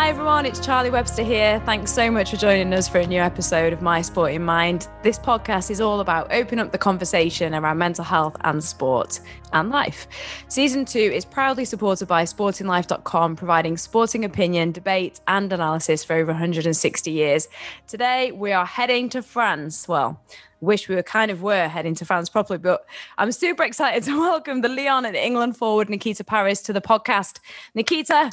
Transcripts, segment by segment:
Hi everyone, it's Charlie Webster here. Thanks so much for joining us for a new episode of My Sport in Mind. This podcast is all about opening up the conversation around mental health and sport and life. Season two is proudly supported by sportinglife.com, providing sporting opinion, debate, and analysis for over 160 years. Today, we are heading to France. Well, wish we were kind of were heading to France properly, but I'm super excited to welcome the Lyon and England forward Nikita Parris to the podcast. Nikita,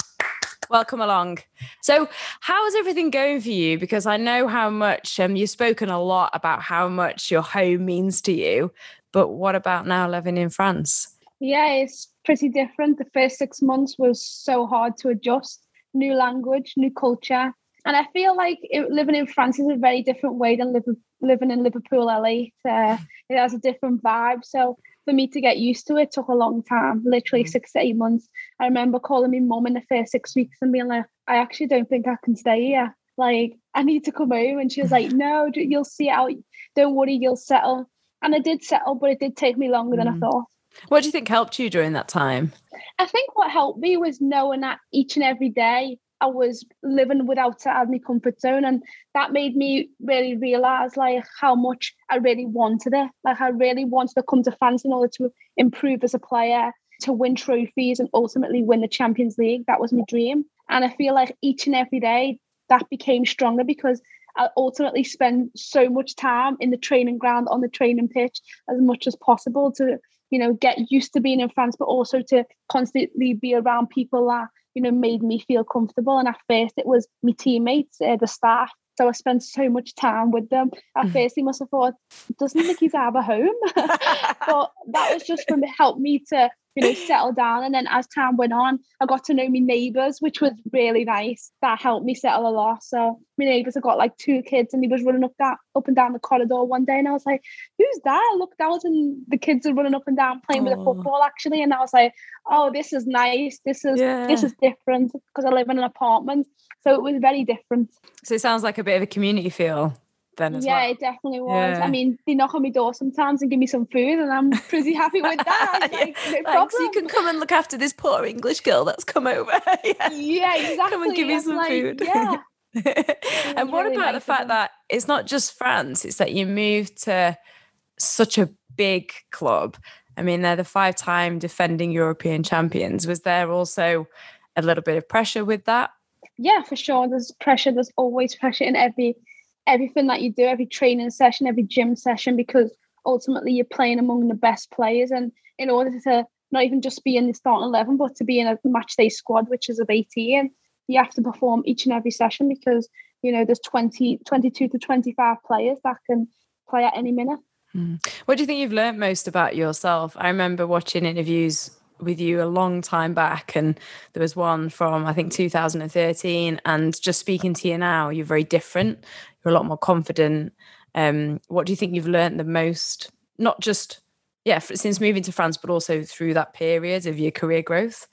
welcome along. So, how is everything going for you? Because I know how much um, you've spoken a lot about how much your home means to you, but what about now living in France? Yeah, it's pretty different. The first six months was so hard to adjust. New language, new culture. And I feel like it, living in France is a very different way than living living in Liverpool, L8. Uh, it has a different vibe. So for me to get used to it took a long time, literally mm. six to eight months. I remember calling my mum in the first six weeks and being like, I actually don't think I can stay here. Like, I need to come home. And she was like, No, you'll see out. Don't worry, you'll settle. And I did settle, but it did take me longer mm. than I mm. thought. What do you think helped you during that time? I think what helped me was knowing that each and every day I was living without out my comfort zone. And that made me really realize like how much I really wanted it. Like I really wanted to come to France in order to improve as a player, to win trophies and ultimately win the Champions League. That was my dream. And I feel like each and every day that became stronger because I ultimately spend so much time in the training ground, on the training pitch, as much as possible to, you know, get used to being in France, but also to constantly be around people that you know, made me feel comfortable. And at first, it was my teammates, uh, the staff. So I spent so much time with them. At mm-hmm. first, he must have thought, doesn't Nikki's have a home? but that was just from help me to you know, settle down. And then as time went on, I got to know my neighbours, which was really nice. That helped me settle a lot. So my neighbours have got like two kids and he was running up that up and down the corridor one day and I was like, Who's that? I looked out and the kids are running up and down playing with a football actually. And I was like, Oh, this is nice. This is yeah. this is different because I live in an apartment. So it was very different. So it sounds like a bit of a community feel then as yeah, well. it definitely was. Yeah. I mean, they knock on my door sometimes and give me some food, and I'm pretty happy with that. like, no Thanks, you can come and look after this poor English girl that's come over. yeah. yeah, exactly. Come and give me some like, food. Yeah. and what really about the fact that it's not just France, it's that you moved to such a big club. I mean, they're the five time defending European champions. Was there also a little bit of pressure with that? Yeah, for sure. There's pressure. There's always pressure in every everything that you do, every training session, every gym session, because ultimately you're playing among the best players. And in order to not even just be in the starting 11, but to be in a match day squad, which is of 18, you have to perform each and every session because, you know, there's 20, 22 to 25 players that can play at any minute. Mm. What do you think you've learned most about yourself? I remember watching interviews with you a long time back and there was one from i think 2013 and just speaking to you now you're very different you're a lot more confident. Um, what do you think you've learned the most? Not just yeah since moving to france but also through that period of your career growth?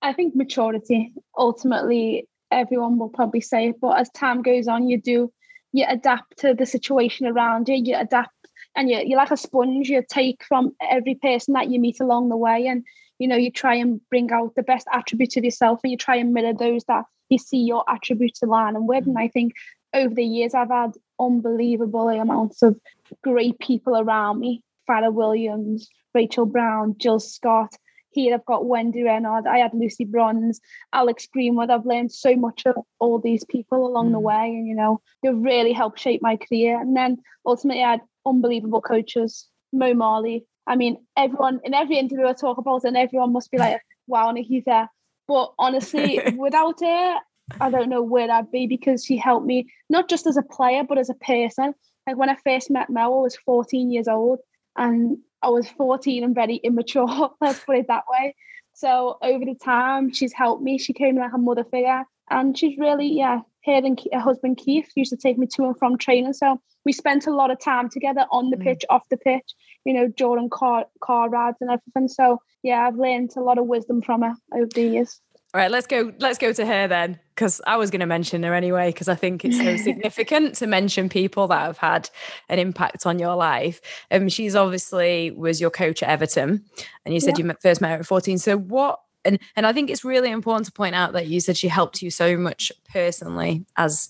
I think maturity ultimately everyone will probably say it but as time goes on you do you adapt to the situation around you you adapt and you, you're like a sponge you take from every person that you meet along the way and you know you try and bring out the best attributes of yourself and you try and mirror those that you see your attributes align and with and i think over the years i've had unbelievable amounts of great people around me Fara Williams, Rachel Brown, Jill Scott. Here I've got Wendie Renard. I had Lucy Bronze, Alex Greenwood. I've learned so much of all these people along mm. the way, and you know, they've really helped shape my career. And then ultimately, I had unbelievable coaches, Mo Marley, I mean, everyone in every interview I talk about, and everyone must be like, "Wow, there." But honestly, without her, I don't know where I'd be because she helped me not just as a player but as a person. Like when I first met Mel, I was 14 years old, and I was 14 and very immature. let's put it that way. So over the time, she's helped me. She came like a mother figure, and she's really, yeah. Her and her husband Keith used to take me to and from training, so we spent a lot of time together on the mm. pitch, off the pitch you know, Jordan car car rides and everything. So yeah, I've learned a lot of wisdom from her over the years. All right, let's go. Let's go to her then, because I was going to mention her anyway, because I think it's so significant to mention people that have had an impact on your life. Um, she's obviously was your coach at Everton, and you said yeah. you first met her at fourteen. So, what and and I think it's really important to point out that you said she helped you so much personally as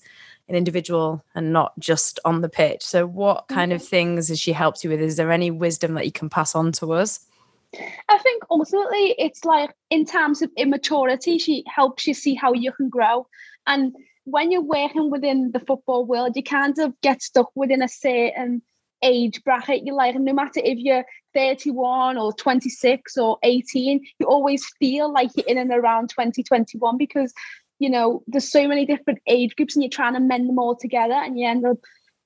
an individual and not just on the pitch. So what kind of mm-hmm. things has she helped you with? Is there any wisdom that you can pass on to us? I think ultimately it's like in terms of immaturity, she helps you see how you can grow. And when you're working within the football world, you kind of get stuck within a certain age bracket. You're like, no matter if you're 31 or 26 or 18, you always feel like you're in and around 2021 because, you know, there's so many different age groups and you're trying to mend them all together and you end up,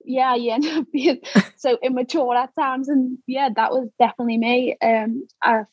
yeah, you end up being so immature at times. And yeah, that was definitely me um,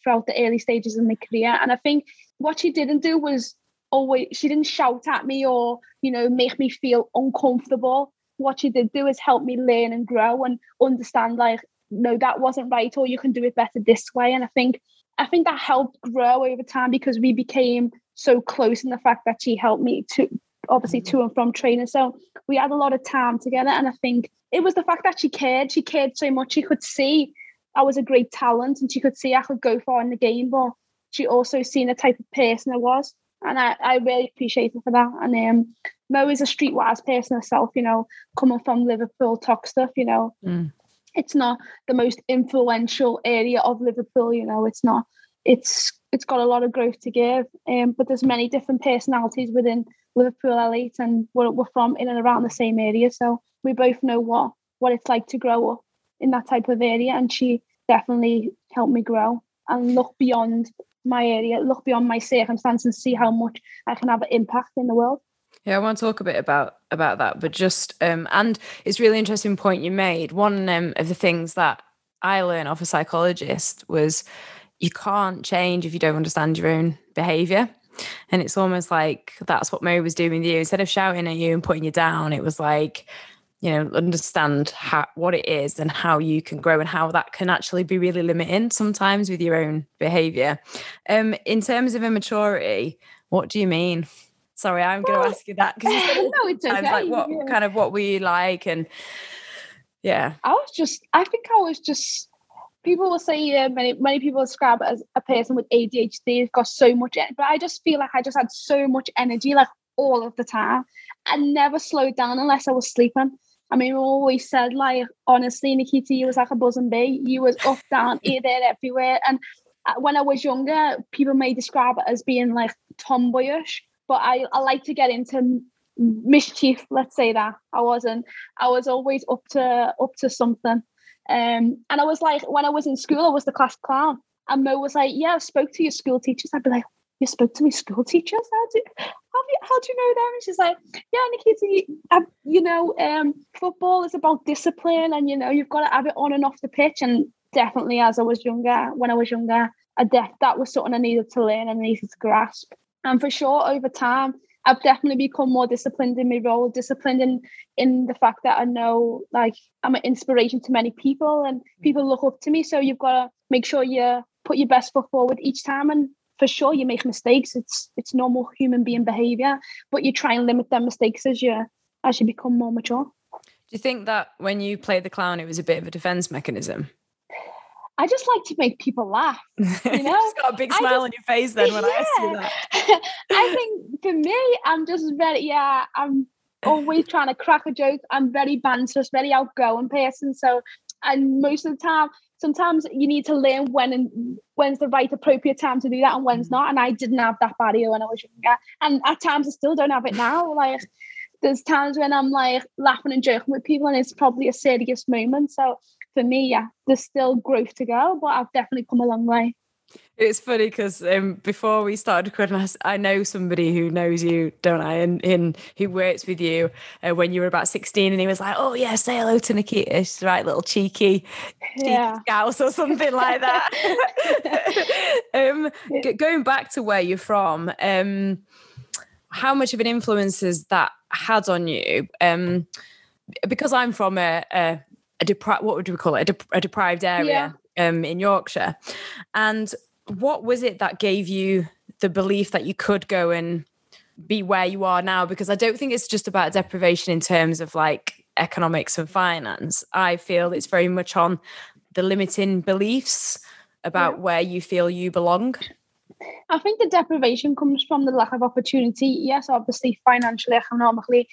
throughout the early stages of my career. And I think what she didn't do was always, she didn't shout at me or, you know, make me feel uncomfortable what she did do is help me learn and grow and understand like no that wasn't right or you can do it better this way and i think i think that helped grow over time because we became so close in the fact that she helped me to obviously mm-hmm. to and from training so we had a lot of time together and i think it was the fact that she cared she cared so much she could see i was a great talent and she could see i could go far in the game but she also seen the type of person i was and I, I really appreciate her for that. And um, Mo is a streetwise person herself, you know, coming from Liverpool Toxteth, you know. Mm. It's not the most influential area of Liverpool, you know, it's not it's it's got a lot of growth to give. Um, but there's many different personalities within Liverpool L8 and we're, we're from in and around the same area. So we both know what what it's like to grow up in that type of area. And she definitely helped me grow and look beyond my area, look beyond my circumstance and see how much I can have an impact in the world. Yeah, I want to talk a bit about about that, but just um, and it's really interesting point you made. One um, of the things that I learned off a psychologist was you can't change if you don't understand your own behavior. And it's almost like that's what Mo was doing with you. Instead of shouting at you and putting you down, it was like, you know understand how what it is and how you can grow and how that can actually be really limiting sometimes with your own behavior um in terms of immaturity what do you mean sorry i'm going to ask you that because no, it's okay. like what yeah. kind of what were you like and yeah i was just i think i was just people will say yeah, many many people describe as a person with adhd they've got so much energy. but i just feel like i just had so much energy like all of the time I never slowed down unless I was sleeping. I mean, we always said, like, honestly, Nikita, you was like a buzzing bee. You was up, down, here, there, everywhere. And uh, when I was younger, people may describe it as being like tomboyish, but I, I like to get into mischief. Let's say that I wasn't. I was always up to up to something. Um, and I was like, when I was in school, I was the class clown. And Mo was like, "Yeah, I spoke to your school teachers." I'd be like, "You spoke to my school teachers? How do how do you, how do you know them? And she's like, yeah, Nikita, you, you know, um, football is about discipline and, you know, you've got to have it on and off the pitch. And definitely as I was younger, when I was younger, I def- that was something I needed to learn and needed to grasp. And for sure, over time, I've definitely become more disciplined in my role, disciplined in in the fact that I know like I'm an inspiration to many people and mm. people look up to me. So you've got to make sure you put your best foot forward each time. And for sure you make mistakes. It's it's normal human being behavior but you try and limit them mistakes as you as you become more mature. Do you think that when you played the clown it was a bit of a defense mechanism I just like to make people laugh. You know, you got a big smile just, on your face then when yeah. I asked you that. I think for me, I'm just very yeah. I'm always trying to crack a joke. I'm very banterous, very outgoing person. So, and most of the time, sometimes you need to learn when and when's the right appropriate time to do that and when's mm. not. And I didn't have that barrier when I was younger. And at times I still don't have it now. Like there's times when I'm like laughing and joking with people and it's probably a serious moment. So for me, yeah, there's still growth to go, but I've definitely come a long way. It's funny because um, before we started recording, I, I, know somebody who knows you, don't I? And, and who works with you uh, when you were about 16, and he was like, Oh, yeah, say hello to Nikita. She's right, little cheeky, yeah. scouse or something like that. um, g- going back to where you're from, um, how much of an influence has that had on you? Um, because I'm from a, a, a deprived, what would we call it? A, de- a deprived area. Yeah um, in Yorkshire. And what was it that gave you the belief that you could go and be where you are now? Because I don't think it's just about deprivation in terms of like economics and finance. I feel it's very much on the limiting beliefs about yeah. where you feel you belong. I think the deprivation comes from the lack of opportunity. Yes, obviously financially, economically.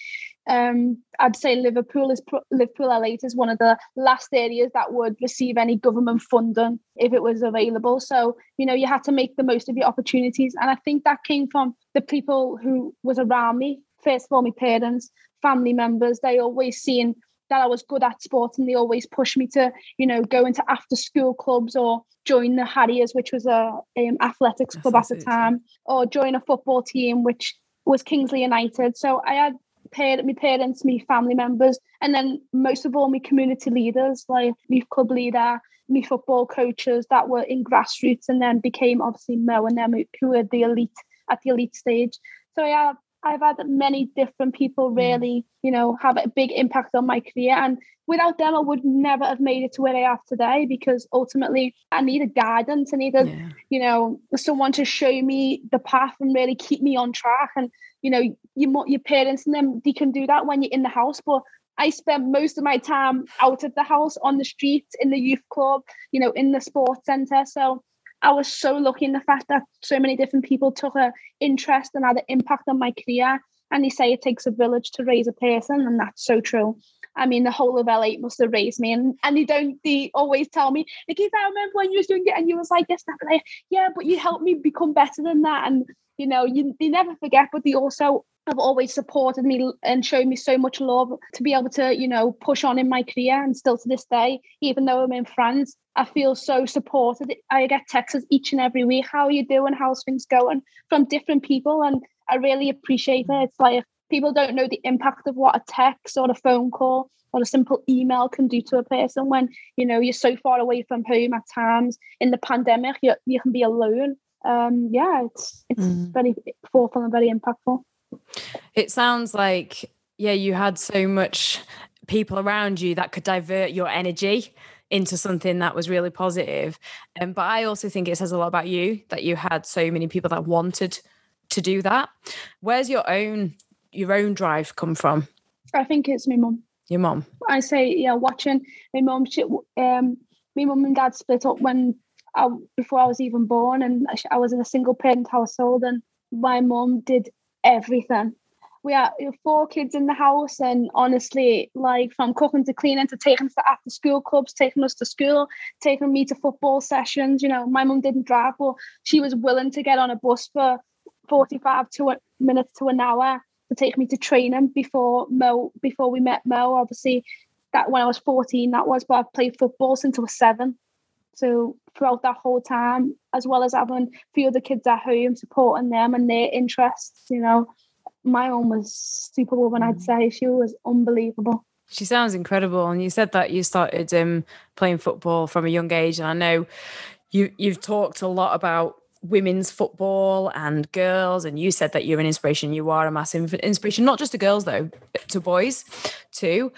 Um, I'd say Liverpool is Liverpool L8 is one of the last areas that would receive any government funding if it was available. So you know you had to make the most of your opportunities, and I think that came from the people who was around me. First of all, my parents, family members. They always seen that I was good at sport and they always pushed me to, you know, go into after school clubs or join the Harriers, which was a um, athletics club at the time, or join a football team, which was Kingsley United. So I had my parents, my family members, and then most of all my community leaders, like my club leader, my football coaches that were in grassroots and then became obviously Mo and them who were the elite at the elite stage. So yeah, I've had many different people mm. really, you know, have a big impact on my career. And without them, I would never have made it to where I am today because ultimately I needed guidance. I needed, yeah. you know, someone to show me the path and really keep me on track. And, you know, your, your parents and them, they can do that when you're in the house. But I spent most of my time out of the house, on the street, in the youth club, you know, in the sports centre. So I was so lucky in the fact that so many different people took an interest and had an impact on my career. And they say it takes a village to raise a person, and that's so true. I mean, the whole of L8 must have raised me, and and they don't. They always tell me, Nikita, I remember when you was doing it, and you was like yes, that, like, yeah, but you helped me become better than that, and you know, you they never forget, but they also have always supported me and shown me so much love to be able to, you know, push on in my career. And still to this day, even though I'm in France, I feel so supported. I get texts each and every week. How are you doing? How's things going? From different people. And I really appreciate it. It's like people don't know the impact of what a text or a phone call or a simple email can do to a person when, you know, you're so far away from home at times. In the pandemic, you, you can be alone. Um, yeah, it's it's mm. very thoughtful and very impactful. It sounds like, yeah, you had so much people around you that could divert your energy into something that was really positive. Um, but I also think it says a lot about you that you had so many people that wanted to do that. Where's your own your own drive come from? I think it's my mum. Your mum. I say, yeah, watching my mum. She, um, my mum and dad split up when I, before I was even born, and I was in a single parent household, and my mum did everything. We had four kids in the house, and honestly, like from cooking to cleaning to taking us to after school clubs, taking us to school, taking me to football sessions. You know, my mum didn't drive, but she was willing to get on a bus for 45 to a, minutes to an hour to take me to training before Mo, before we met Mo. Obviously, that when I was 14, that was, but I've played football since I was seven. So throughout that whole time, as well as having a few other kids at home, supporting them and their interests, you know, my own was superwoman, I'd mm. say. She was unbelievable. She sounds incredible. And you said that you started um, playing football from a young age. And I know you you've talked a lot about women's football and girls and you said that you're an inspiration you are a massive inspiration not just to girls though to boys too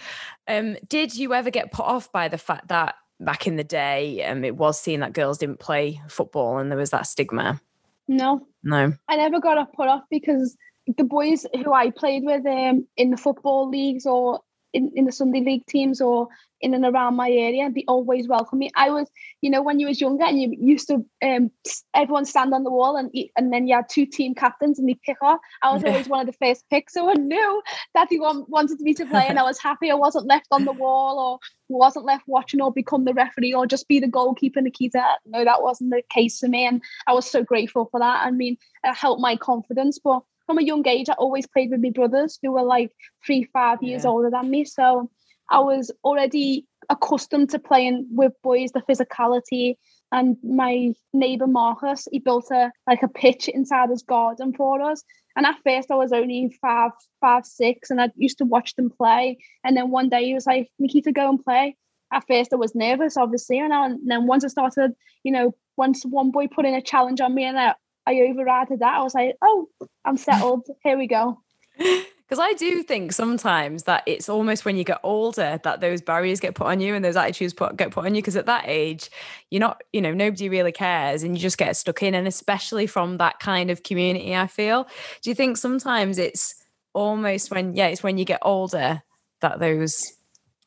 um did you ever get put off by the fact that back in the day, um, it was seen that girls didn't play football and there was that stigma. No. No. I never got put off because the boys who I played with um, in the football leagues or in, in the Sunday league teams or in and around my area, they always welcome me. I was, you know, when you was younger and you used to, um, everyone stand on the wall and and then you had two team captains and they pick off. I was always one of the first picks, so I knew that he wanted me to play, and I was happy I wasn't left on the wall or wasn't left watching or become the referee or just be the goalkeeper Nikita. No, that wasn't the case for me, and I was so grateful for that. I mean, it helped my confidence, but from a young age, I always played with my brothers who were like three, five years yeah. older than me. So I was already accustomed to playing with boys, the physicality. And my neighbour Marcus, he built a like a pitch inside his garden for us. And at first I was only five, five, six, and I used to watch them play. And then one day he was like, Nikita, go and play. At first I was nervous, obviously. And, I, and then once I started, you know, once one boy put in a challenge on me and I, I overrided that, I was like, oh, I'm settled. Here we go. Because I do think sometimes that it's almost when you get older that those barriers get put on you and those attitudes put, get put on you. Because at that age, you're not, you know, nobody really cares and you just get stuck in. And especially from that kind of community, I feel. Do you think sometimes it's almost when, yeah, it's when you get older that those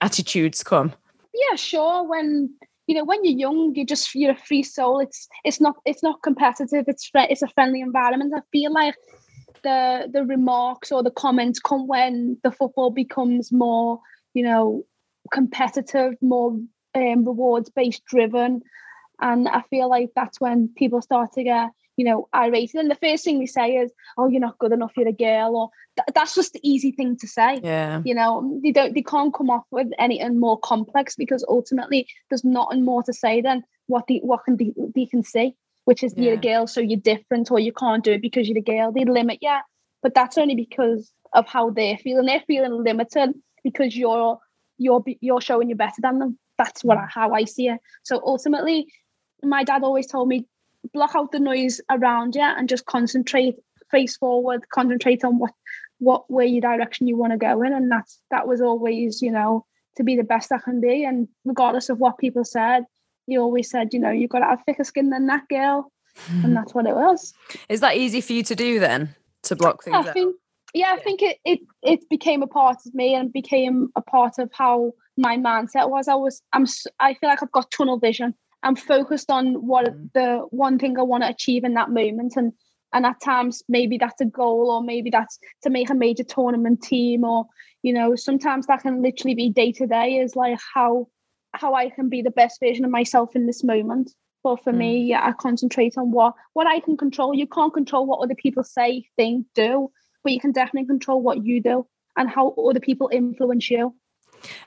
attitudes come? Yeah, sure. When you know when you're young you're just you're a free soul. It's it's not it's not competitive. It's it's a friendly environment. I feel like the the remarks or the comments come when the football becomes more you know competitive more um, rewards based driven. And i feel like that's when people start to get you know irate and the first thing they say is oh you're not good enough you're a girl or th- that's just the easy thing to say. Yeah. You know they don't they can't come off with anything more complex because ultimately there's nothing more to say than what they what can they, they can see which is yeah. you're a girl so you're different or you can't do it because you're a girl. They limit you but that's only because of how they're feeling. They're feeling limited because you're you're you're showing you're better than them. That's what mm. I, how I see it. So ultimately my dad always told me block out the noise around you and just concentrate face forward concentrate on what what way your direction you want to go in. And that's that was always you know to be the best i can be. And regardless of what people said he always said you know you've got to have thicker skin than that girl. And that's what it was. Is that easy for you to do then to block things I think, yeah i think it, it it became a part of me and became a part of how my mindset was. I was i'm i feel like i've got tunnel vision I'm focused on what mm. the one thing I want to achieve in that moment. And and at times maybe that's a goal or maybe that's to make a major tournament team or you know sometimes that can literally be day to day is like how how I can be the best version of myself in this moment. But for mm. me, yeah, I concentrate on what what I can control. You can't control what other people say, think, do, but you can definitely control what you do and how other people influence you.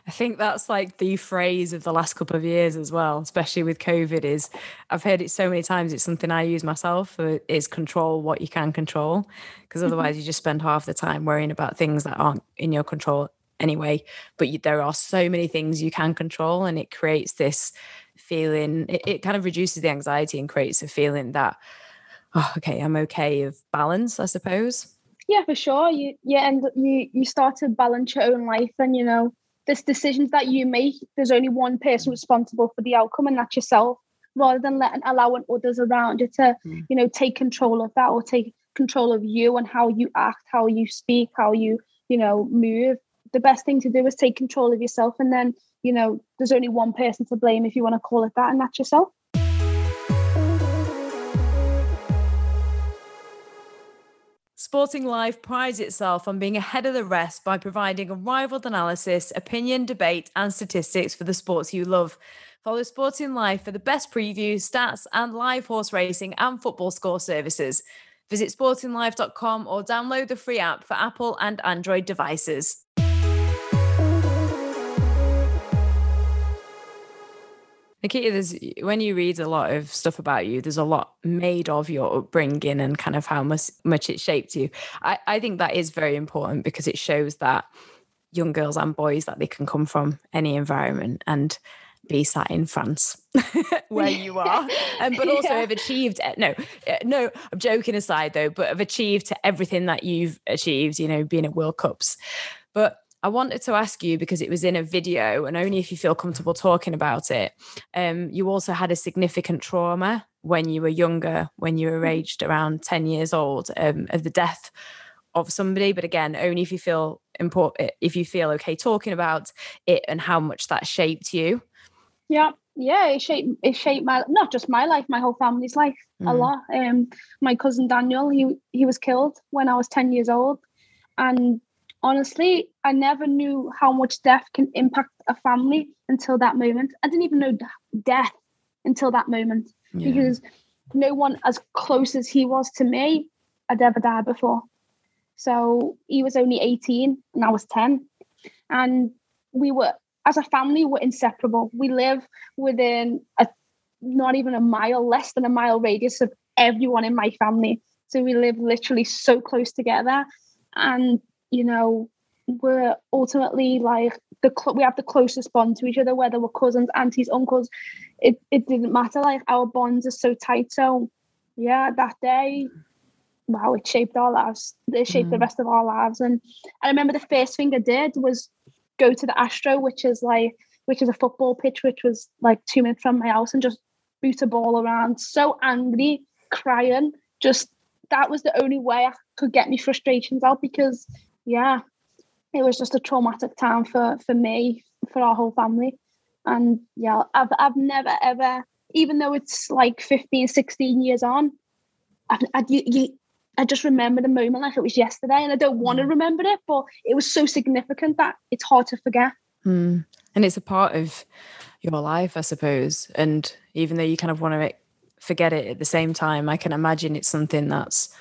I think that's like the phrase of the last couple of years as well, especially with COVID. Is I've heard it so many times. It's something I use myself. For, is control what you can control, because mm-hmm. otherwise you just spend half the time worrying about things that aren't in your control anyway. But you, there are so many things you can control, and it creates this feeling. It, it kind of reduces the anxiety and creates a feeling that, oh, okay, I'm okay of balance, I suppose. Yeah, for sure. You you end you you start to balance your own life, and you know there's decisions that you make. There's only one person responsible for the outcome, and that's yourself. Rather than letting allowing others around you to, mm. you know, take control of that or take control of you and how you act, how you speak, how you, you know, move. The best thing to do is take control of yourself, and then, you know, there's only one person to blame if you want to call it that, and that's yourself. Sporting Life prides itself on being ahead of the rest by providing unrivaled analysis, opinion, debate, and statistics for the sports you love. Follow Sporting Life for the best previews, stats, and live horse racing and football score services. Visit sportinglife.com or download the free app for Apple and Android devices. Nikita, there's when you read a lot of stuff about you, there's a lot made of your upbringing and kind of how much much it shaped you. I, I think that is very important because it shows that young girls and boys that they can come from any environment and be sat in France where you are, um, but also yeah. have achieved. Eh, no, eh, no, I'm joking aside though, but have achieved everything that you've achieved. You know, being at World Cups, but I wanted to ask you because it was in a video, and only if you feel comfortable talking about it. Um, you also had a significant trauma when you were younger, when you were mm-hmm. aged around 10 years old, um, of the death of somebody. But again, only if you feel important, if you feel okay talking about it and how much that shaped you. Yeah, yeah, it shaped it shaped my not just my life, my whole family's life mm. a lot. Um, my cousin Daniel, he he was killed when I was 10 years old. And honestly, I never knew how much death can impact a family until that moment. I didn't even know death until that moment yeah. because no one as close as he was to me had ever died before. So he was only 18 and I was 10. And we were, as a family, we're inseparable. We live within a not even a mile, less than a mile radius of everyone in my family. So we live literally so close together. And you know, we're ultimately like the cl- we have the closest bond to each other, whether we're cousins, aunties, uncles. It it didn't matter. Like our bonds are so tight. So yeah, that day, wow, it shaped our lives. It shaped mm. the rest of our lives. And I remember the first thing I did was go to the Astro, which is like which is a football pitch, which was like two minutes from my house, and just boot a ball around. So angry, crying. Just that was the only way I could get my frustrations out because yeah, it was just a traumatic time for for me, for our whole family, And yeah, I've I've never ever, even though it's like 15, 16 years on, I, I, you, I just remember the moment like it was yesterday, and I don't want to mm. remember it, but it was so significant that it's hard to forget. Mm. And it's a part of your life, I suppose. And even though you kind of want to forget it at the same time, I can imagine it's something that's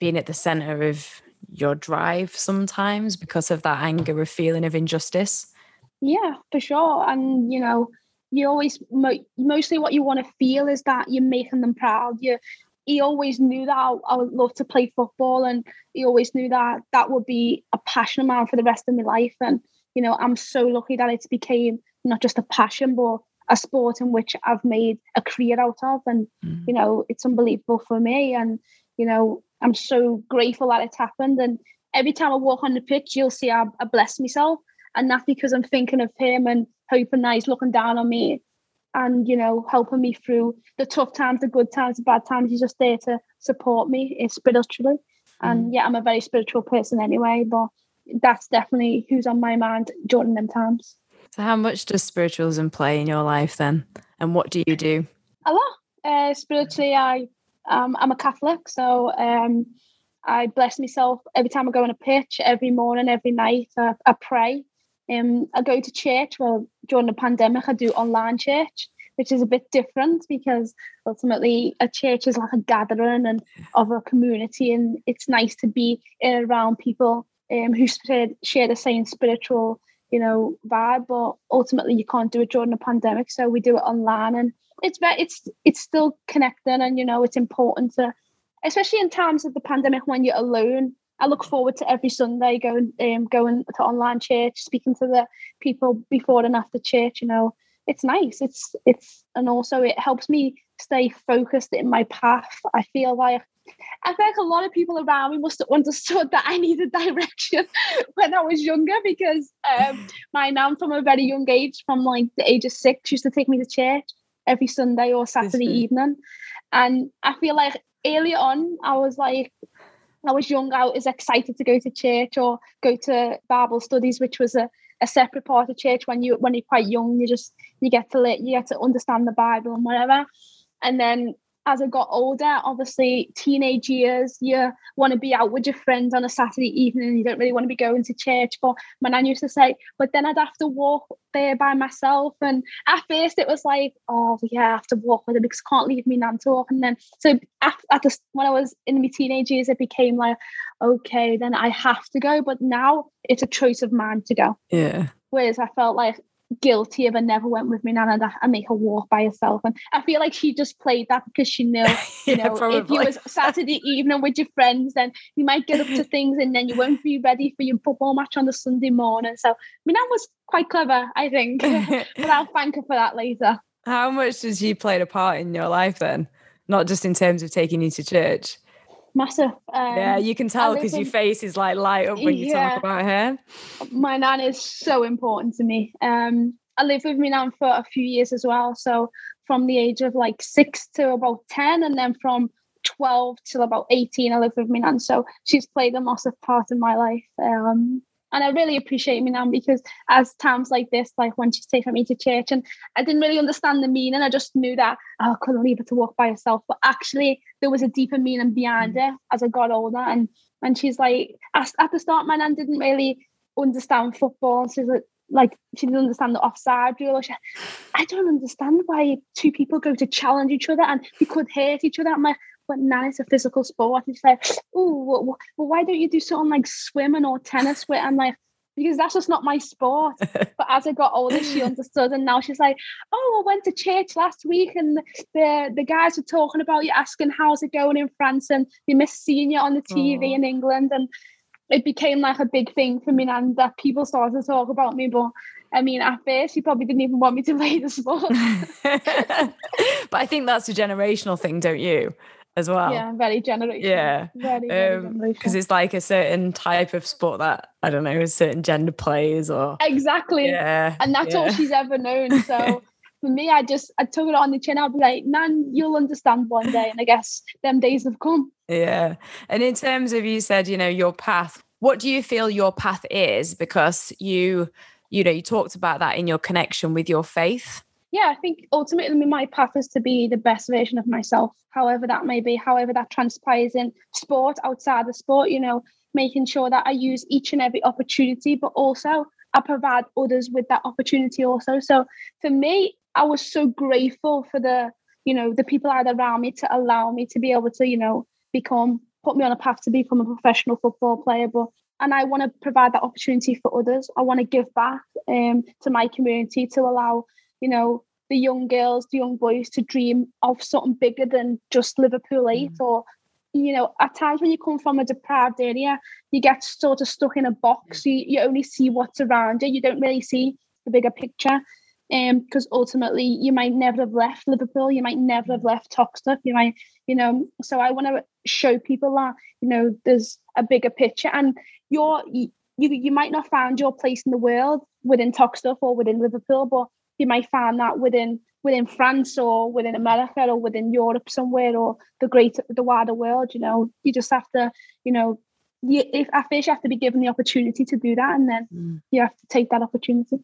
being at the center of your drive sometimes because of that anger of feeling of injustice. Yeah, for sure. And, you know, you always, mostly what you want to feel is that you're making them proud. You, he always knew that I, I, would love to play football and he always knew that that would be a passion of mine for the rest of my life and you know i'm so lucky that it became not just a passion but a sport in which i've made a career out of and mm. you know it's unbelievable for me and you know i'm so grateful that it's happened. And every time i walk on the pitch you'll see i, I bless myself. And that's because i'm thinking of him and hoping that he's looking down on me and you know helping me through the tough times the good times the bad times. He's just there to support me. Spiritually. And mm. yeah i'm a very spiritual person anyway but that's definitely who's on my mind during them times. So how much does spiritualism play in your life then? And what do you do? A lot. Uh, spiritually i um, i'm a catholic so um, i bless myself every time i go on a pitch every morning every night i, I pray um, I go to church. Well, during the pandemic, I do online church, which is a bit different because ultimately a church is like a gathering and of a community, and it's nice to be around people um, who share the same spiritual, you know, vibe. But ultimately, you can't do it during the pandemic, so we do it online, and it's very, it's it's still connecting, and you know, it's important to, especially in times of the pandemic when you're alone I look forward to every Sunday going um, going to online church, speaking to the people before and after church. You know, it's nice. It's it's and also it helps me stay focused in my path. I feel like I think a lot of people around me must have understood that I needed direction when I was younger because um, my nan from a very young age, from like the age of six, used to take me to church every Sunday or Saturday evening. And I feel like early on, I was like, I was young, I was excited to go to church or go to Bible studies, which was a, a separate part of church when you when you're quite young, you just you get to let you get to understand the Bible and whatever. And then as I got older, obviously teenage years, you want to be out with your friends on a Saturday evening and you don't really want to be going to church. But my nan used to say, but then I'd have to walk there by myself. And at first it was like, oh yeah, I have to walk with her because I can't leave me nan talk. And then so after, at the, when I was in my teenage years, it became like, okay, then I have to go. But now it's a choice of mine to go. Yeah. Whereas I felt like guilty if I never went with me nana and make her walk by herself. And I feel like she just played that because she knew, you yeah, know, probably. if you was Saturday evening with your friends, then you might get up to things and then you won't be ready for your football match on the Sunday morning. So I mean that was quite clever, I think. but I'll thank her for that later. How much does she play a part in your life then? Not just in terms of taking you to church massive. Um, yeah, you can tell because your face is like light up when you yeah, talk about her. My nan is so important to me. Um, I lived with my nan for a few years as well. So from the age of like six to about 10, and then from 12 till about 18, I lived with my nan. So she's played a massive part in my life. Um, and I really appreciate me now because as times like this, like when she's taking me to church, and I didn't really understand the meaning. I just knew that oh, I couldn't leave her to walk by herself. But actually, there was a deeper meaning behind mm. it as I got older. And and she's like, at the start, my nan didn't really understand football. She's like, like she didn't understand the offside rule. She, I don't understand why two people go to challenge each other and they could hurt each other. I'm like, but now it's a physical sport. She's like, oh, well, well, why don't you do something like swimming or tennis with? I'm like, because that's just not my sport. but as I got older, she understood, and now she's like, "Oh, I went to church last week, and the the guys were talking about you, asking how's it going in France, and they miss seeing you on the TV oh. in England." And it became like a big thing for me, and that people started to talk about me. But I mean, at first, she probably didn't even want me to play the sport. but I think that's a generational thing, don't you? As well. Yeah, very generational. Yeah, very, very um, Because it's like a certain type of sport that I don't know, a certain gender plays or exactly. Yeah, and that's yeah. all she's ever known. So for me, I just I took it on the chin. I'll be like, Nan, you'll understand one day. And I guess them days have come. Yeah, and in terms of you said, you know, your path. What do you feel your path is? Because you you know, you talked about that in your connection with your faith. Yeah, I think ultimately my path is to be the best version of myself, however that may be, however that transpires in sport, outside the sport, you know, making sure that I use each and every opportunity, but also I provide others with that opportunity also. So for me, I was so grateful for the, you know, the people that around me to allow me to be able to, you know, become, put me on a path to become a professional football player. But and I want to provide that opportunity for others. I want to give back um, to my community to allow, you know, the young girls, the young boys to dream of something bigger than just Liverpool 8 mm. or you know, at times when you come from a deprived area, you get sort of stuck in a box. You, you only see what's around you. You don't really see the bigger picture. Um, because ultimately you might never have left Liverpool, you might never have left Toxteth, you might, you know. So I want to show people that you know there's a bigger picture, and you're you you might not find your place in the world within Toxteth or within Liverpool, but you might find that within within France or within America or within Europe somewhere or the great the wider world. You know, you just have to, you know, you, if at first you have to be given the opportunity to do that, and then mm. you have to take that opportunity.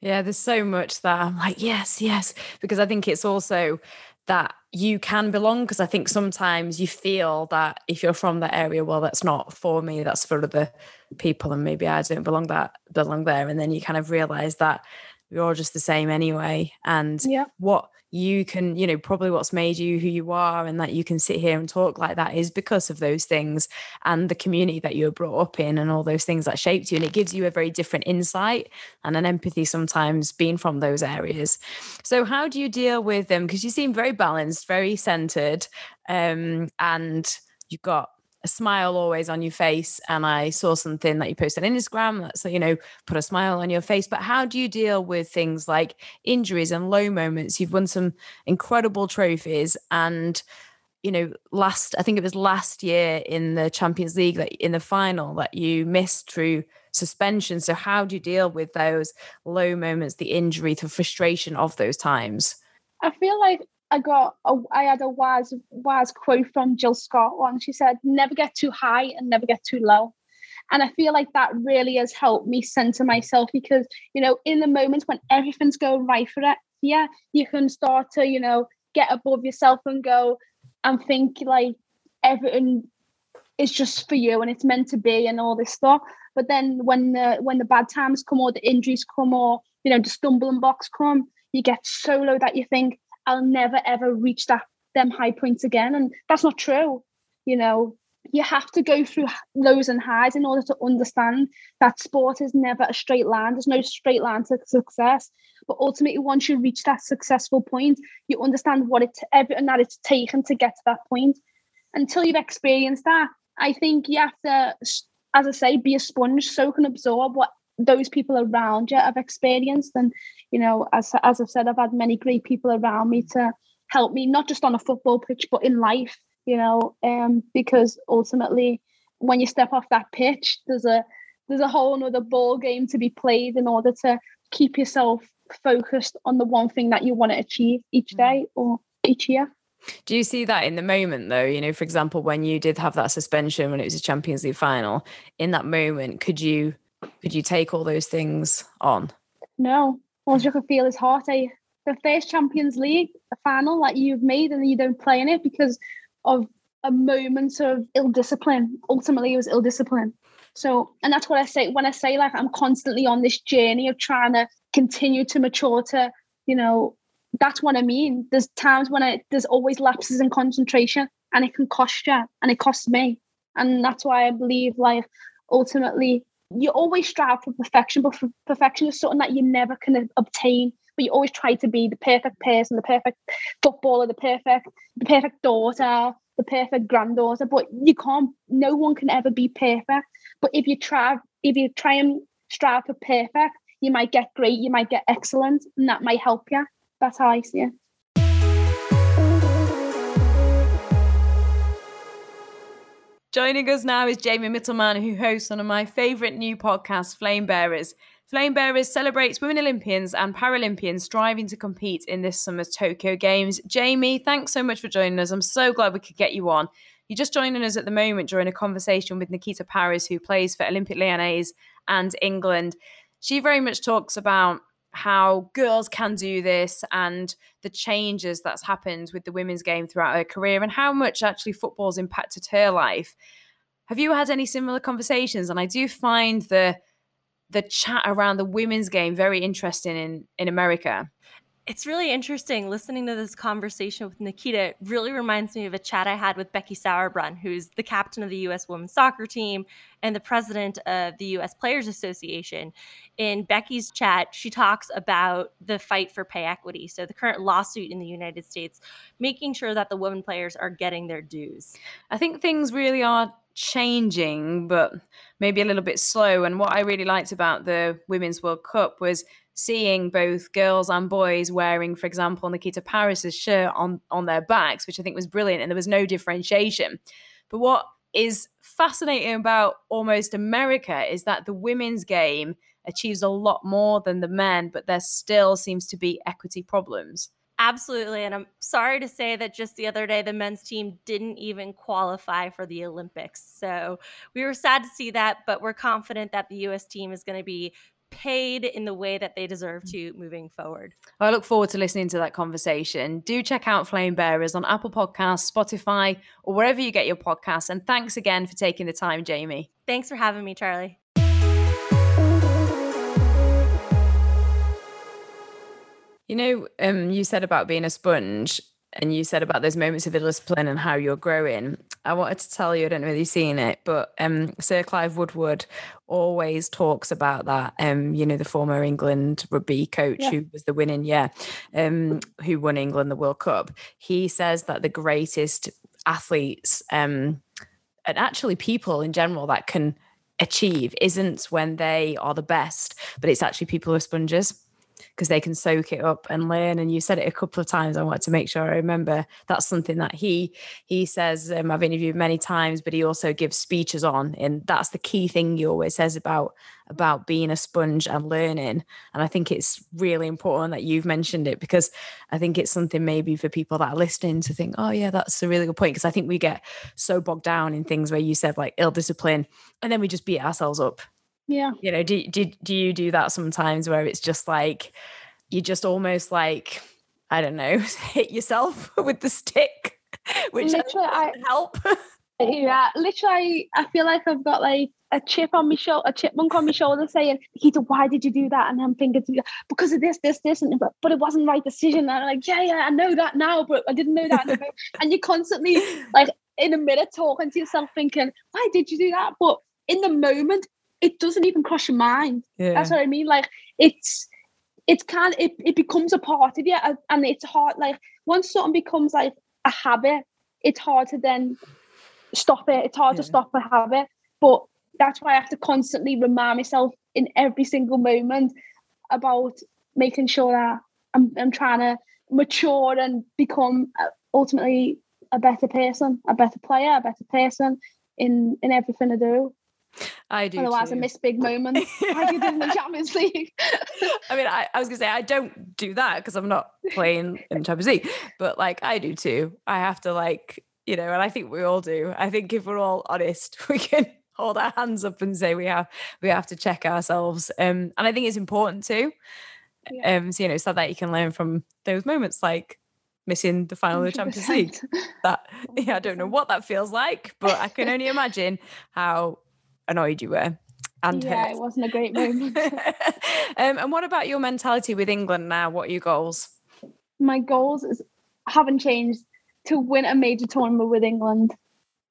Yeah, there's so much that I'm like, yes, yes, because I think it's also that you can belong because I think sometimes you feel that if you're from that area, well, that's not for me, that's for other people, and maybe I don't belong that belong there. And then you kind of realize that we're all just the same anyway. And yeah. what you can, you know, probably what's made you who you are and that you can sit here and talk like that is because of those things and the community that you were brought up in and all those things that shaped you. And it gives you a very different insight and an empathy sometimes being from those areas. So, how do you deal with them? Because you seem very balanced, very centered, um, and you've got a smile always on your face. And I saw something that you posted on Instagram that's, you know, put a smile on your face. But how do you deal with things like injuries and low moments? You've won some incredible trophies and you know last i think it was last year in the champions league that in the final that you missed through suspension so how do you deal with those low moments the injury the frustration of those times i feel like I got a, I had a wise wise quote from Jill Scott once. She said, "Never get too high and never get too low." And I feel like that really has helped me center myself because you know, in the moments when everything's going right for it, yeah, you can start to you know get above yourself and go and think like everything is just for you and it's meant to be and all this stuff. But then when the when the bad times come or the injuries come or you know the stumbling blocks come, you get so low that you think I'll never ever reach that them high points again. And that's not true. You know, you have to go through lows and highs in order to understand that sport is never a straight line. There's no straight line to success. But ultimately, once you reach that successful point, you understand what it everything that it's taken to get to that point. Until you've experienced that, I think you have to, as I say, be a sponge, soak and absorb what those people around you have experienced. And, you know, as, as I've said, I've had many great people around me to help me, not just on a football pitch, but in life, you know, um, because ultimately when you step off that pitch, there's a there's a whole other ball game to be played in order to keep yourself focused on the one thing that you want to achieve each mm. day or each year. Do you see that in the moment though? You know, for example, when you did have that suspension when it was a Champions League final, in that moment, could you could you take all those things on? No. All you can feel is heartache. Eh? The first Champions League final that you've made and you don't play in it because of a moment of ill discipline. Ultimately, it was ill discipline. So, and that's what I say when I say like I'm constantly on this journey of trying to continue to mature to, you know, that's what I mean. There's times when I there's always lapses in concentration and it can cost you and it costs me. And that's why I believe like ultimately you always strive for perfection, but for perfection is something that you never can obtain. But you always try to be the perfect person, the perfect footballer, the perfect, the perfect daughter, the perfect granddaughter. But you can't. No one can ever be perfect. But if you try, if you try and strive for perfect, you might get great, you might get excellent, and that might help you. That's how I see it. Joining us now is Jamie Mittelman, who hosts one of my favourite new podcasts, Flame Bearers. Flame Bearers celebrates women Olympians and Paralympians striving to compete in this summer's Tokyo Games. Jamie, thanks so much for joining us. I'm so glad we could get you on. You're just joining us at the moment during a conversation with Nikita Parris, who plays for Olympique Lyonnais and England. she very much talks about how girls can do this and the changes that's happened with the women's game throughout her career and how much actually football's impacted her life. Have you had any similar conversations? And I do find the the chat around the women's game very interesting in in America it's really interesting listening to this conversation with Nikita. It really reminds me of a chat I had with Becky Sauerbrunn, who's the captain of the U.S. women's soccer team and the president of the U.S. Players Association. In Becky's chat, she talks about the fight for pay equity. So, the current lawsuit in the United States, making sure that the women players are getting their dues. I think things really are changing, but maybe a little bit slow. And what I really liked about the Women's World Cup was seeing both girls and boys wearing, for example, Nikita Parris's shirt on on their backs, which I think was brilliant, and there was no differentiation. But what is fascinating about almost America is that the women's game achieves a lot more than the men, but there still seems to be equity problems. Absolutely. And I'm sorry to say that just the other day, the men's team didn't even qualify for the Olympics. So we were sad to see that, but we're confident that the US team is going to be paid in the way that they deserve mm. to moving forward. I look forward to listening to that conversation. Do check out Flame Bearers on Apple Podcasts, Spotify, or wherever you get your podcasts. And thanks again for taking the time, Jamie. Thanks for having me, Charlie. You know, um, you said about being a sponge and you said about those moments of discipline and how you're growing. I wanted to tell you, I don't know whether you've seen it, but um, Sir Clive Woodward always talks about that. Um, you know, the former England rugby coach yeah. who was the winning, yeah, um, who won England the World Cup. He says that the greatest athletes, um, and actually people in general that can achieve isn't when they are the best, but it's actually people who are sponges because they can soak it up and learn. And you said it a couple of times. I wanted to make sure I remember that's something that he he says. Um, I've interviewed many times, but he also gives speeches on, and that's the key thing he always says about about being a sponge and learning. And I think it's really important that you've mentioned it because I think it's something maybe for people that are listening to think, oh yeah, that's a really good point. Because I think we get so bogged down in things where you said like ill discipline, and then we just beat ourselves up yeah. You know, do, do, do you do that sometimes where it's just like, you just almost like, I don't know, hit yourself with the stick, which literally I help. yeah, literally, I feel like I've got like a chip on my shoulder, a chipmunk on my shoulder saying, Keita, why did you do that? And I'm thinking, because of this, this, this, and but, but it wasn't the right decision. And I'm like, yeah, yeah, I know that now, but I didn't know that. and you're constantly like in a minute talking to yourself, thinking, why did you do that? But in the moment, it doesn't even cross your mind. Yeah. That's what I mean. Like it's it's kind it, it becomes a part of you and it's hard like once something becomes like a habit, it's hard to then stop it. It's hard yeah. to stop a habit. But that's why I have to constantly remind myself in every single moment about making sure that I'm, I'm trying to mature and become uh, ultimately a better person, a better player, a better person in in everything I do. I do. Otherwise, too. I miss big moments like you did in the Champions League. I mean, I, I was gonna say I don't do that because I'm not playing in the Champions League, but like I do too. I have to like you know, and I think we all do. I think if we're all honest, we can hold our hands up and say we have we have to check ourselves. Um, and I think it's important too. Yeah. Um, so you know, so that you can learn from those moments, like missing the final 100%. of the Champions League. That yeah, I don't know what that feels like, but I can only imagine how annoyed you were. And yeah, hurt. it wasn't a great moment. um, and what about your mentality with England now? What are your goals? My goals is, haven't changed to win a major tournament with England.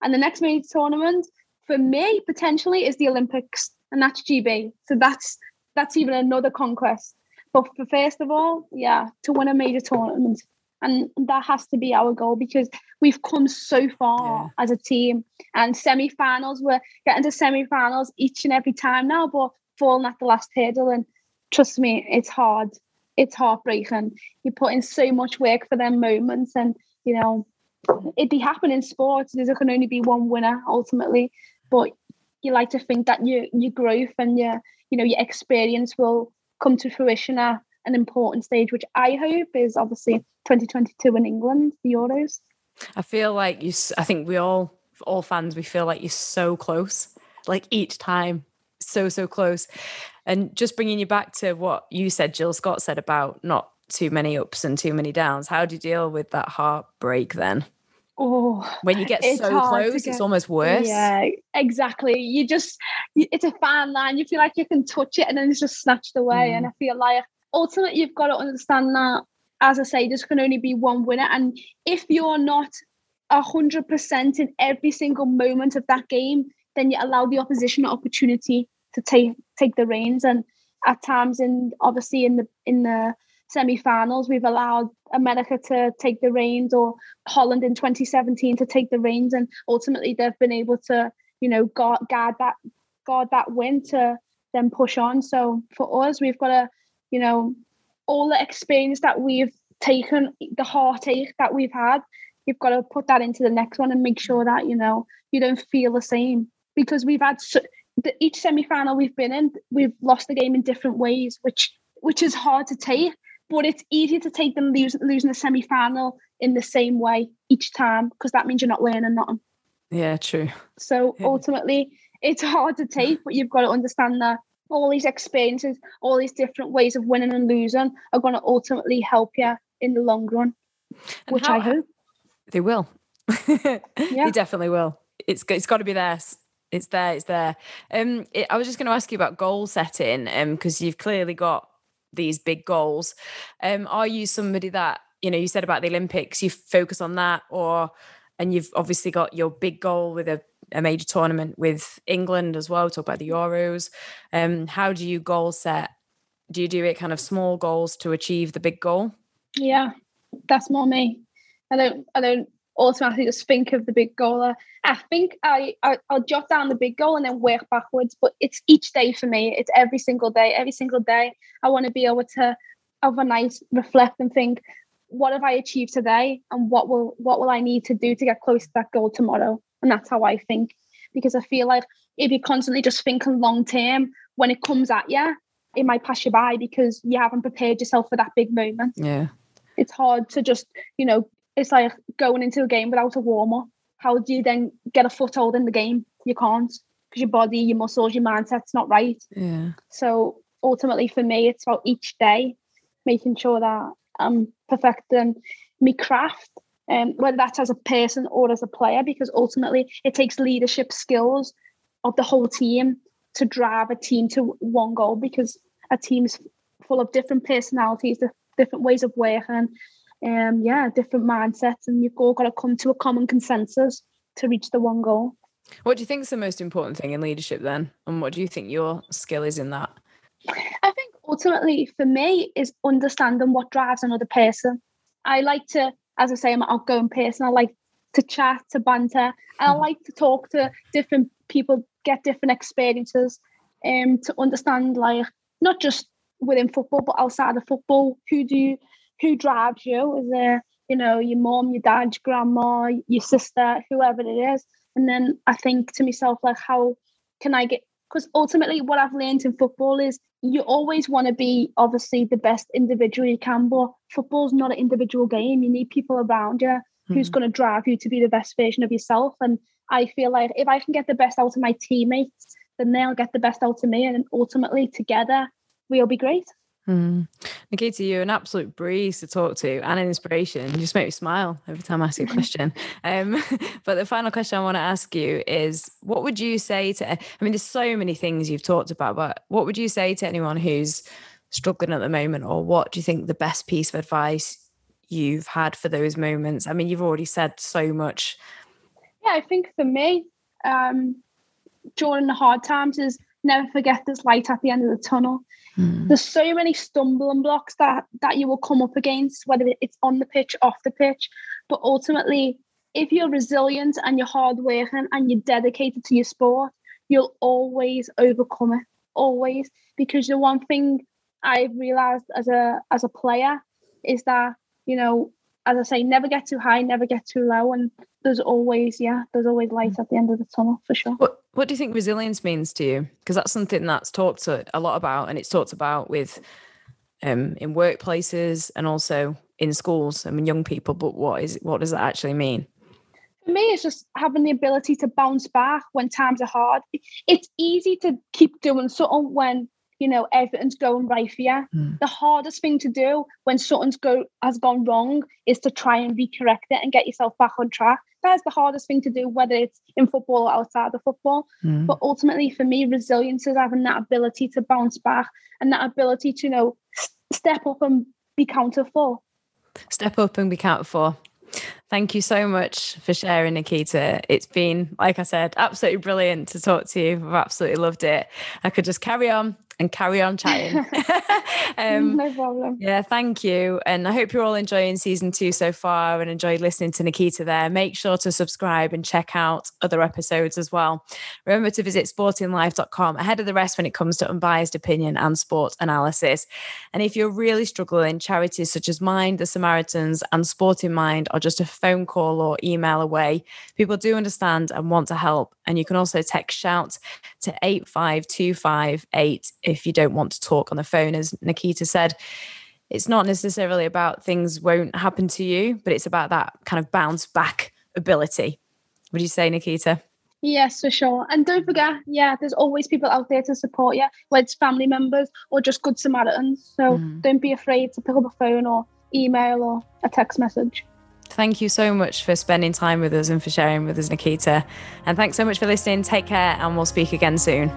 And the next major tournament for me potentially is the Olympics, and that's GB. So that's that's even another conquest. But for first of all, yeah, to win a major tournament and that has to be our goal because we've come so far yeah. as a team. And semi-finals we're getting to semi-finals each and every time now but falling at the last hurdle. And trust me it's hard. It's heartbreaking. You put in so much work for them moments and you know it'd be happen in sports. There can only be one winner ultimately. But you like to think that your your growth and your you know your experience will come to fruition. At an important stage, which I hope is obviously 2022 in England, the Euros. I feel like you, I think we all, all fans, we feel like you're so close, like each time, so, so close. And just bringing you back to what you said, Jill Scott said about not too many ups and too many downs. How do you deal with that heartbreak then? Oh, when you get so close, get, it's almost worse. Yeah, exactly. You just, it's a fine line. You feel like you can touch it and then it's just snatched away. Mm. And I feel like ultimately you've got to understand that, as I say, there's can only be one winner. And if you're not 100% in every single moment of that game, then you allow the opposition an opportunity to take take the reins. And at times, in obviously in the in the semi-finals, we've allowed America to take the reins, or Holland in 2017 to take the reins, and ultimately they've been able to, you know, guard, guard that guard that win to then push on. So for us, we've got to, you know, all the experience that we've taken, the heartache that we've had, you've got to put that into the next one and make sure that you know you don't feel the same. Because we've had so, the, each semi-final we've been in we've lost the game in different ways which which is hard to take but it's easier to take than lose, losing a semi-final in the same way each time because that means you're not learning nothing. Yeah true. So yeah. ultimately it's hard to take but you've got to understand that all these experiences all these different ways of winning and losing are going to ultimately help you in the long run and which how, i hope they will. yeah. They definitely will. It's it's got to be there. It's there. It's there. Um, it, I was just going to ask you about goal setting, um, because you've clearly got these big goals. Um, are you somebody that you know? You said about the Olympics, you focus on that, or and you've obviously got your big goal with a, a major tournament with England as well. Talk about the Euros. Um, how do you goal set? Do you do it kind of small goals to achieve the big goal? Yeah, that's more me. I don't I don't automatically just think of the big goal. I think I, I will jot down the big goal and then work backwards. But it's each day for me. It's every single day. Every single day, I want to be able to overnight reflect and think, what have I achieved today, and what will what will I need to do to get close to that goal tomorrow? And that's how I think. Because I feel like if you're constantly just thinking long term, when it comes at you, it might pass you by because you haven't prepared yourself for that big moment. Yeah it's hard to just you know it's like going into a game without a warm up. How do you then get a foothold in the game? You can't because your body, your muscles, your mindset's not right. Yeah. So ultimately, for me, it's about each day making sure that I'm perfecting my craft, um, whether that's as a person or as a player, because ultimately it takes leadership skills of the whole team to drive a team to one goal because a team's full of different personalities, different ways of working, um, yeah, different mindsets, and you've all got to come to a common consensus to reach the one goal. What do you think is the most important thing in leadership then? And what do you think your skill is in that? I think ultimately for me is understanding what drives another person. I like to, as I say, I'm an outgoing person. I like to chat, to banter, and I hmm. like to talk to different people, get different experiences, um, to understand like not just within football but outside of football. Who do you who drives you? Is there, you know, your mom, your dad, your grandma, your sister, whoever it is? And then I think to myself, like, how can I get? Because ultimately, what I've learned in football is you always want to be obviously the best individual you can, but football's not an individual game. You need people around you who's mm. going to drive you to be the best version of yourself. And I feel like if I can get the best out of my teammates, then they'll get the best out of me. And ultimately, together, we'll be great. Mm. Nikita, you're an absolute breeze to talk to and an inspiration. You just make me smile every time I ask you a question. Um, but the final question I want to ask you is what would you say to, I mean, there's so many things you've talked about, but what would you say to anyone who's struggling at the moment, or what do you think the best piece of advice you've had for those moments? I mean, you've already said so much. Yeah, I think for me, um, during the hard times is never forget there's light at the end of the tunnel. Mm. There's so many stumbling blocks that that you will come up against, whether it's on the pitch, off the pitch. But ultimately, if you're resilient and you're hardworking and you're dedicated to your sport, you'll always overcome it. Always. Because the one thing I've realized as a as a player is that, you know, as I say, never get too high, never get too low. And there's always, yeah, there's always light at the end of the tunnel for sure. What do you think resilience means to you? Because that's something that's talked a lot about and it's talked about with um in workplaces and also in schools I mean young people, but what is what does that actually mean? For me, it's just having the ability to bounce back when times are hard. It's easy to keep doing something when you know everything's going right for you. Mm. The hardest thing to do when something's go has gone wrong is to try and recorrect it and get yourself back on track. That's the hardest thing to do, whether it's in football or outside of football. Mm. But ultimately, for me, resilience is having that ability to bounce back and that ability to you know step up and be counted for. Step up and be counted for. Thank you so much for sharing, Nikita. It's been, like I said, absolutely brilliant to talk to you. I've absolutely loved it. I could just carry on and carry on chatting. um, no problem. Yeah, thank you. And I hope you're all enjoying season two so far and enjoyed listening to Nikita there. Make sure to subscribe and check out other episodes as well. Remember to visit sportinglife.com ahead of the rest when it comes to unbiased opinion and sport analysis. And if you're really struggling, charities such as Mind, the Samaritans, and Sport in Mind are just a phone call or email away. People do understand and want to help. And you can also text shout to 85258 if you don't want to talk on the phone. As Nikita said, it's not necessarily about things won't happen to you, but it's about that kind of bounce back ability. Would you say, Nikita? Yes, for sure. And don't forget, yeah, there's always people out there to support you, whether it's family members or just good Samaritans. So mm. don't be afraid to pick up a phone or email or a text message. Thank you so much for spending time with us and for sharing with us, Nikita. And thanks so much for listening. Take care, and we'll speak again soon.